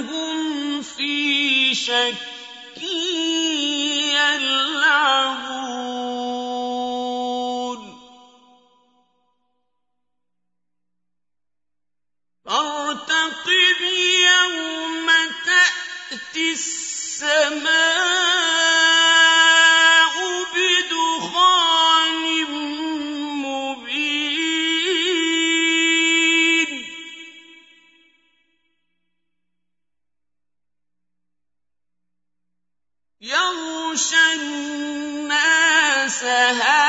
هم في شك يلعبون أنساها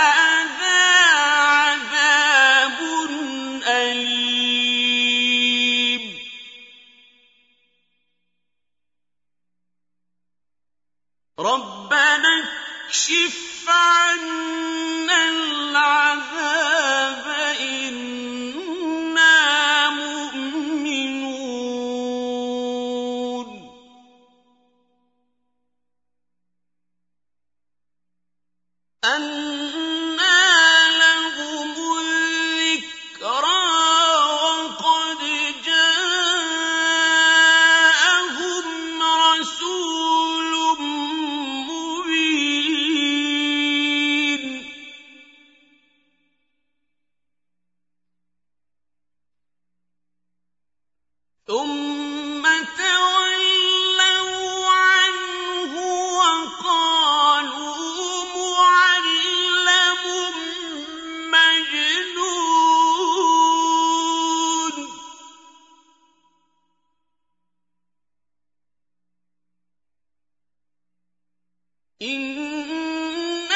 إنا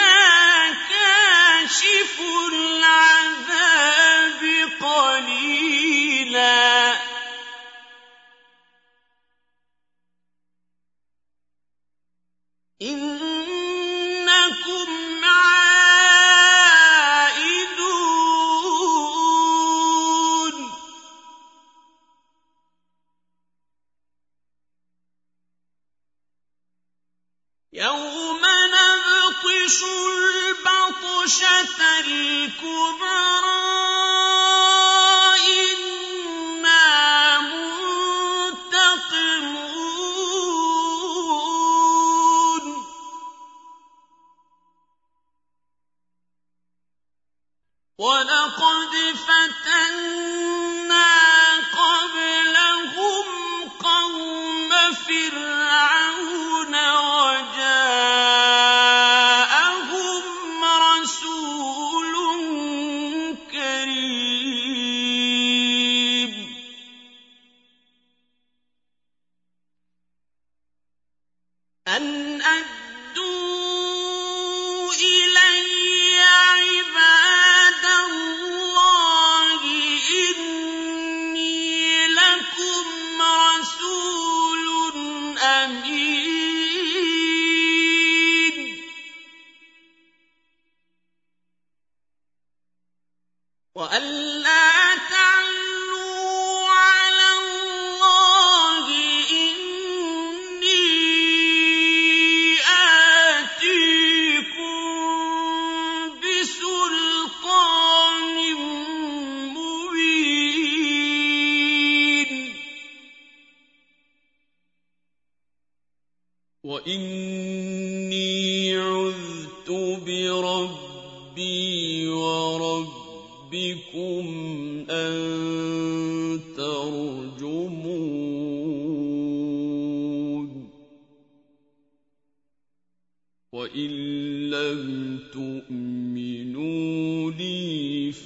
كاشفون العروشة الكبرى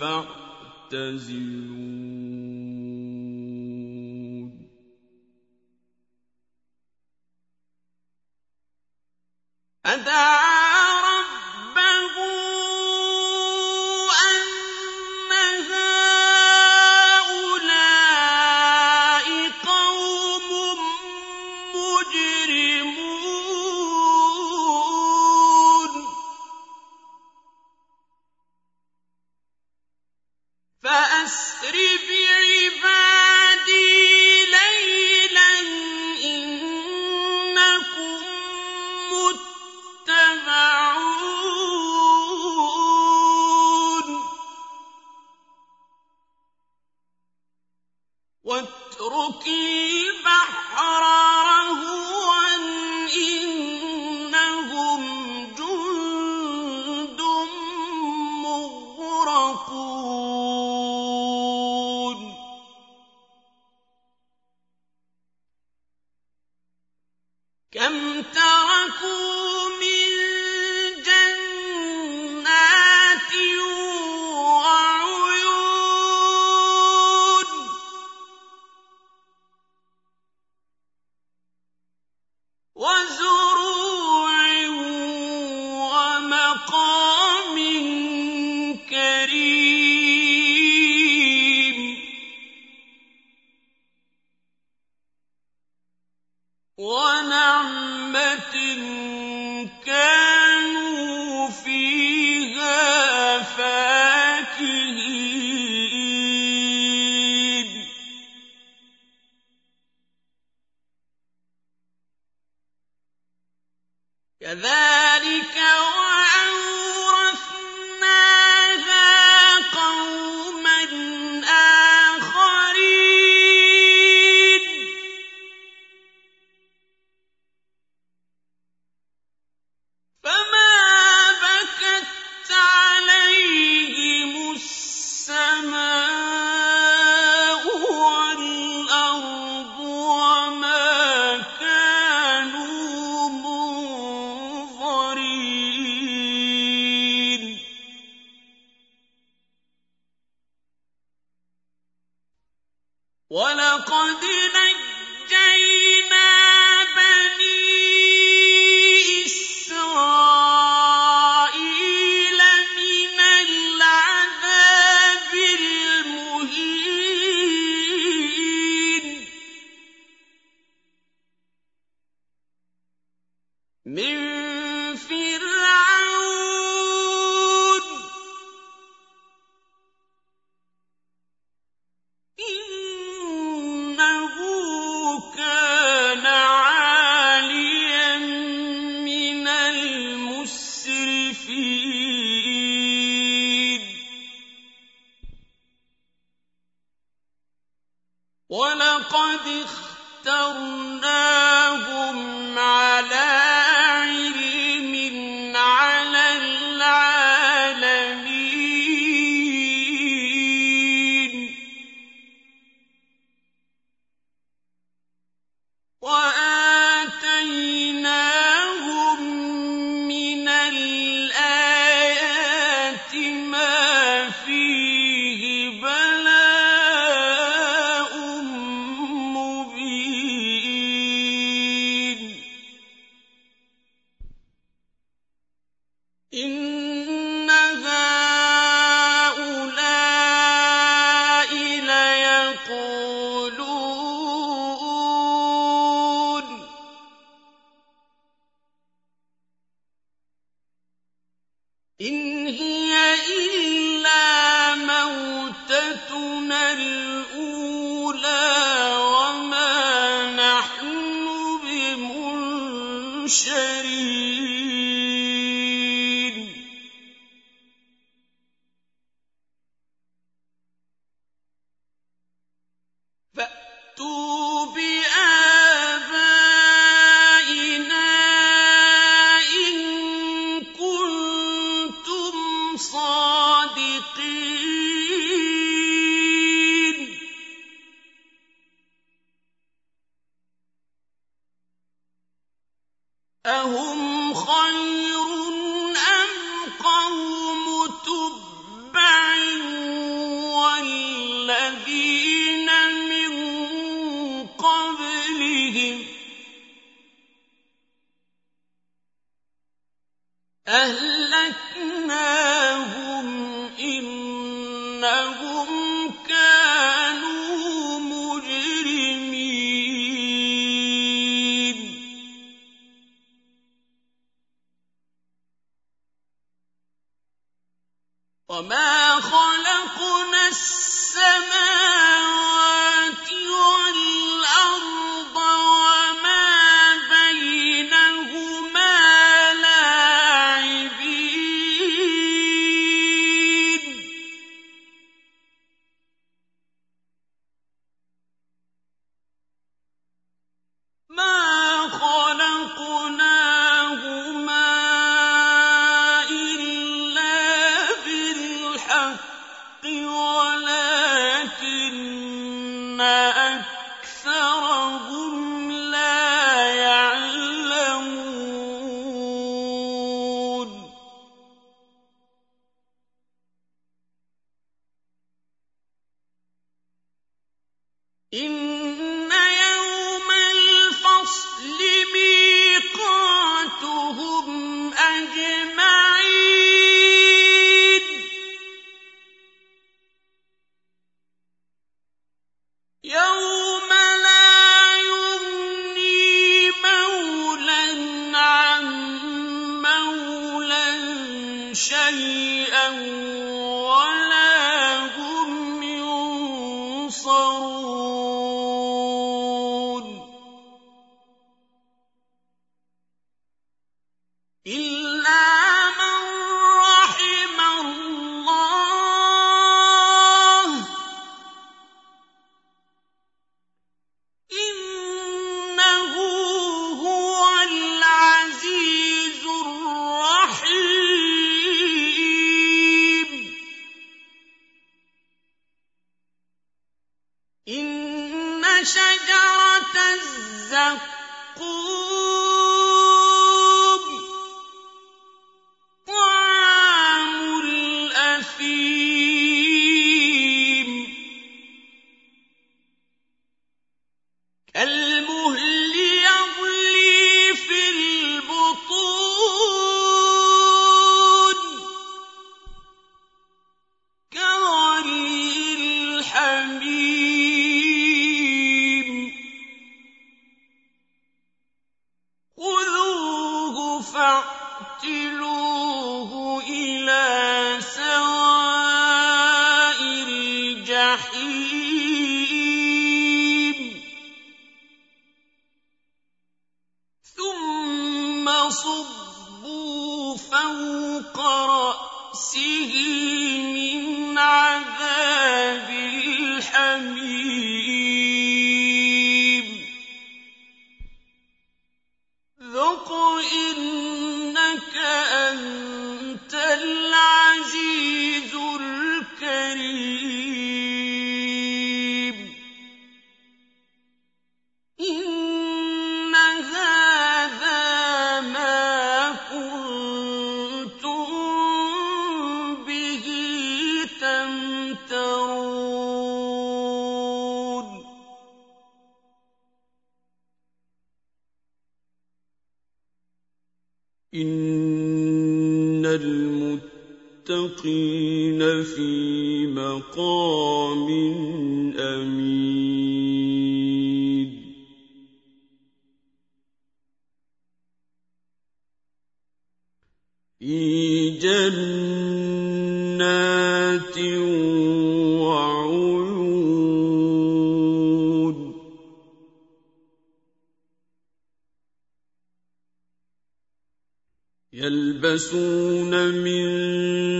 فاعتزلون معكم وَلَقَدْ نَجَّيْنَا بَنِي إِسْرَائِيلَ مِنَ الْعَذَابِ الْمُهِينِ. إِنَّهُمْ كَانُوا أَجْمَعِينَ فَوْقَ رَأْسِهِ مِنْ عَذَابِ الْحَمِيمِ. إن المتقين في مقام يلبسون من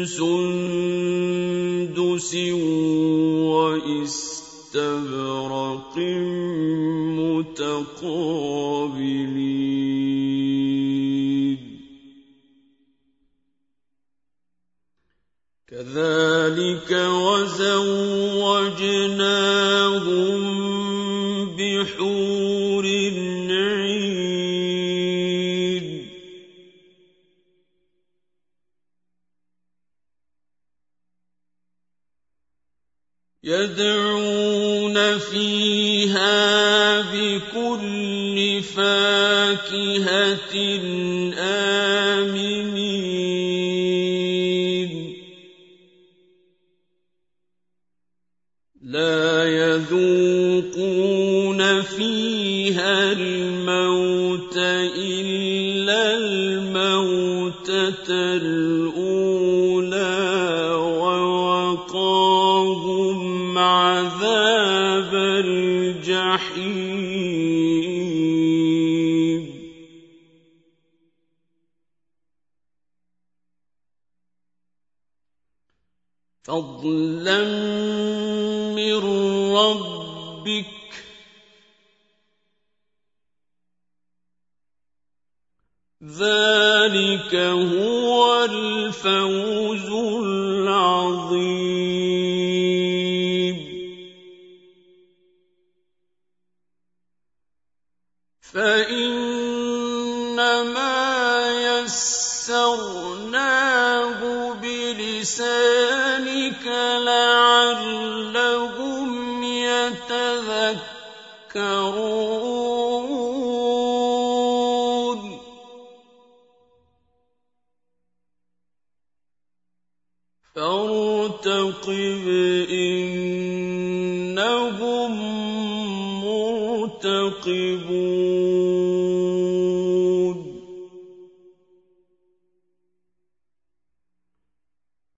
سندس واستبرق متقابلين. كذلك وزوجناهم يدعون فيها بكل فاكهة آمنين الجحيم. فضلا من ربك. ذلك هو الفوز. فانما يسرناه بلسانك لعلهم يتذكرون.